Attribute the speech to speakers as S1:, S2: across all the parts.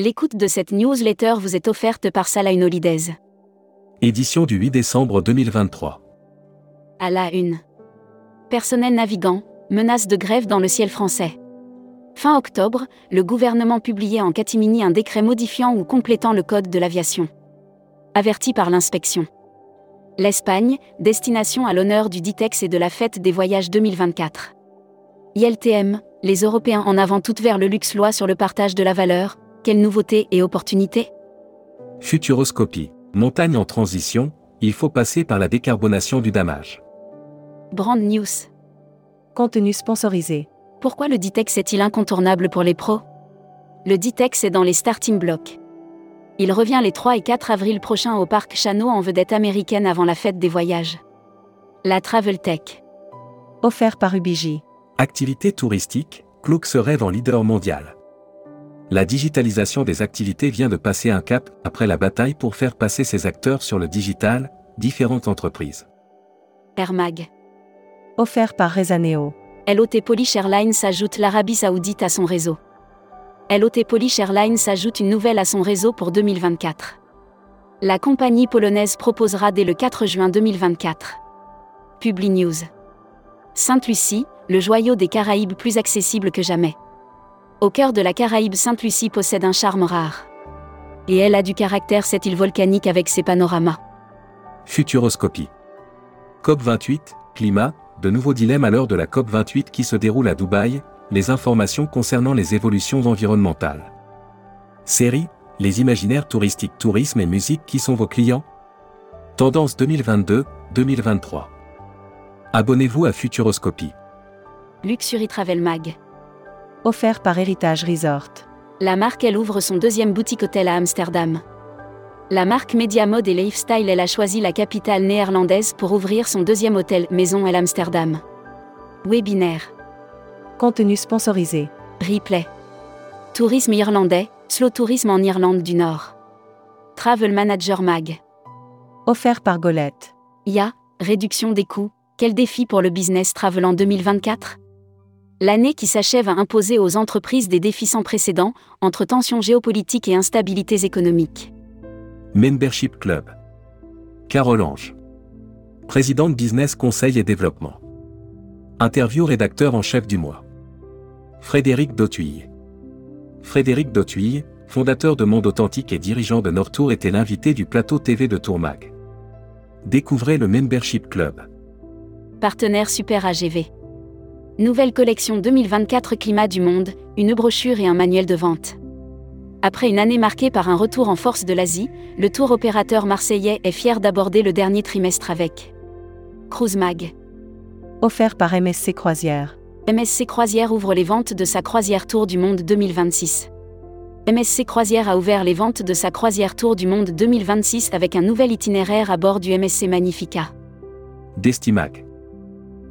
S1: L'écoute de cette newsletter vous est offerte par Salah Holidays.
S2: Édition du 8 décembre 2023.
S1: À la une. Personnel navigant, menace de grève dans le ciel français. Fin octobre, le gouvernement publiait en catimini un décret modifiant ou complétant le code de l'aviation. Averti par l'inspection. L'Espagne, destination à l'honneur du Ditex et de la fête des voyages 2024. ILTM, les Européens en avant toutes vers le luxe loi sur le partage de la valeur, quelles nouveautés et opportunités
S2: Futuroscopie. Montagne en transition, il faut passer par la décarbonation du damage.
S1: Brand News.
S3: Contenu sponsorisé.
S1: Pourquoi le Ditex est-il incontournable pour les pros? Le Ditex est dans les starting blocks. Il revient les 3 et 4 avril prochains au parc Chano en vedette américaine avant la fête des voyages. La Travel Tech.
S3: Offert par Ubiji.
S2: Activité touristique, Cloak se rêve en leader mondial. La digitalisation des activités vient de passer un cap après la bataille pour faire passer ses acteurs sur le digital, différentes entreprises.
S1: Air Mag.
S3: Offert par Rezaneo.
S1: LOT Polish Airlines ajoute l'Arabie Saoudite à son réseau. LOT Polish Airlines ajoute une nouvelle à son réseau pour 2024. La compagnie polonaise proposera dès le 4 juin 2024. Publi News. Sainte-Lucie, le joyau des Caraïbes plus accessible que jamais. Au cœur de la Caraïbe, Sainte-Lucie possède un charme rare. Et elle a du caractère cette île volcanique avec ses panoramas.
S2: Futuroscopie. COP28, climat, de nouveaux dilemmes à l'heure de la COP28 qui se déroule à Dubaï, les informations concernant les évolutions environnementales. Série, les imaginaires touristiques tourisme et musique qui sont vos clients Tendance 2022-2023. Abonnez-vous à Futuroscopie.
S1: Luxury Travel Mag.
S3: Offert par Héritage Resort.
S1: La marque elle ouvre son deuxième boutique hôtel à Amsterdam. La marque Media Mode et Lifestyle elle a choisi la capitale néerlandaise pour ouvrir son deuxième hôtel Maison à Amsterdam. Webinaire.
S3: Contenu sponsorisé.
S1: Replay. Tourisme irlandais, slow tourisme en Irlande du Nord. Travel Manager Mag.
S3: Offert par Golette.
S1: IA, réduction des coûts, quel défi pour le business travel en 2024 L'année qui s'achève a imposé aux entreprises des défis sans précédent, entre tensions géopolitiques et instabilités économiques.
S2: Membership Club. Carole Ange. Présidente Business Conseil et Développement. Interview rédacteur en chef du mois. Frédéric Dautuille. Frédéric Dautuille, fondateur de Monde Authentique et dirigeant de Nortour était l'invité du plateau TV de Tourmag. Découvrez le Membership Club.
S1: Partenaire Super AGV. Nouvelle collection 2024 Climat du Monde, une brochure et un manuel de vente. Après une année marquée par un retour en force de l'Asie, le tour opérateur marseillais est fier d'aborder le dernier trimestre avec Cruise Mag.
S3: Offert par MSC Croisière.
S1: MSC Croisière ouvre les ventes de sa croisière Tour du Monde 2026. MSC Croisière a ouvert les ventes de sa croisière Tour du Monde 2026 avec un nouvel itinéraire à bord du MSC Magnifica.
S2: Destimac.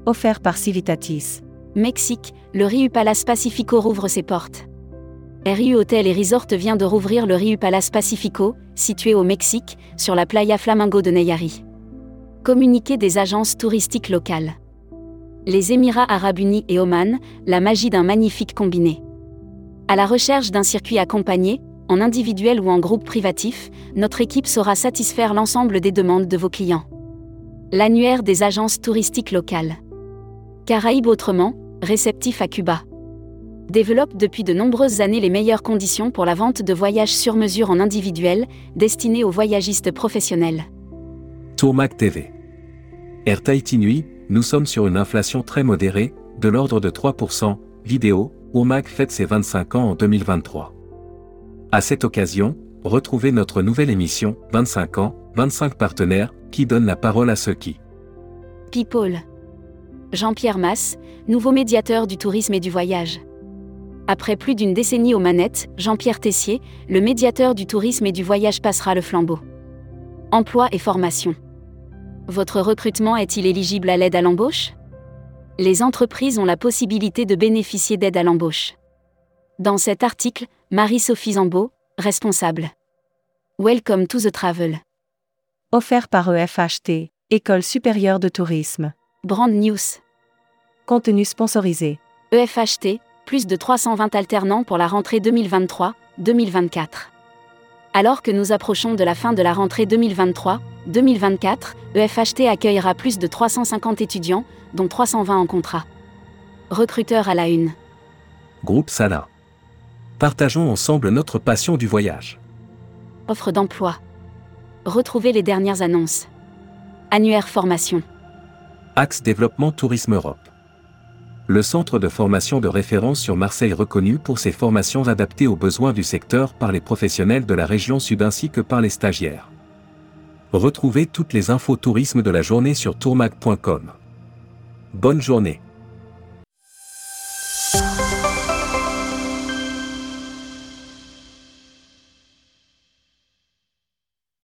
S3: Offert par Civitatis.
S1: Mexique, le Riu Palace Pacifico rouvre ses portes. RU Hotel et Resort vient de rouvrir le Riu Palace Pacifico, situé au Mexique, sur la playa Flamingo de Neyari. Communiqué des agences touristiques locales. Les Émirats arabes unis et Oman, la magie d'un magnifique combiné. À la recherche d'un circuit accompagné, en individuel ou en groupe privatif, notre équipe saura satisfaire l'ensemble des demandes de vos clients. L'annuaire des agences touristiques locales. Caraïbes autrement, réceptif à Cuba. Développe depuis de nombreuses années les meilleures conditions pour la vente de voyages sur mesure en individuel, destinés aux voyagistes professionnels.
S2: Tourmac TV. Air Tahiti Nuit, nous sommes sur une inflation très modérée, de l'ordre de 3%, vidéo, Tourmac fête ses 25 ans en 2023. À cette occasion, retrouvez notre nouvelle émission, 25 ans, 25 partenaires, qui donne la parole à ceux qui.
S1: People. Jean-Pierre Masse, nouveau médiateur du tourisme et du voyage. Après plus d'une décennie aux manettes, Jean-Pierre Tessier, le médiateur du tourisme et du voyage passera le flambeau. Emploi et formation. Votre recrutement est-il éligible à l'aide à l'embauche? Les entreprises ont la possibilité de bénéficier d'aide à l'embauche. Dans cet article, Marie-Sophie Zambeau, responsable. Welcome to the travel.
S3: Offert par EFHT, École supérieure de tourisme.
S1: Brand News.
S3: Contenu sponsorisé.
S1: EFHT, plus de 320 alternants pour la rentrée 2023, 2024. Alors que nous approchons de la fin de la rentrée 2023-2024, EFHT accueillera plus de 350 étudiants, dont 320 en contrat. Recruteur à la une.
S2: Groupe Sala. Partageons ensemble notre passion du voyage.
S1: Offre d'emploi. Retrouvez les dernières annonces. Annuaire formation.
S2: Axe Développement Tourisme Europe. Le centre de formation de référence sur Marseille reconnu pour ses formations adaptées aux besoins du secteur par les professionnels de la région sud ainsi que par les stagiaires. Retrouvez toutes les infos tourisme de la journée sur tourmag.com. Bonne journée.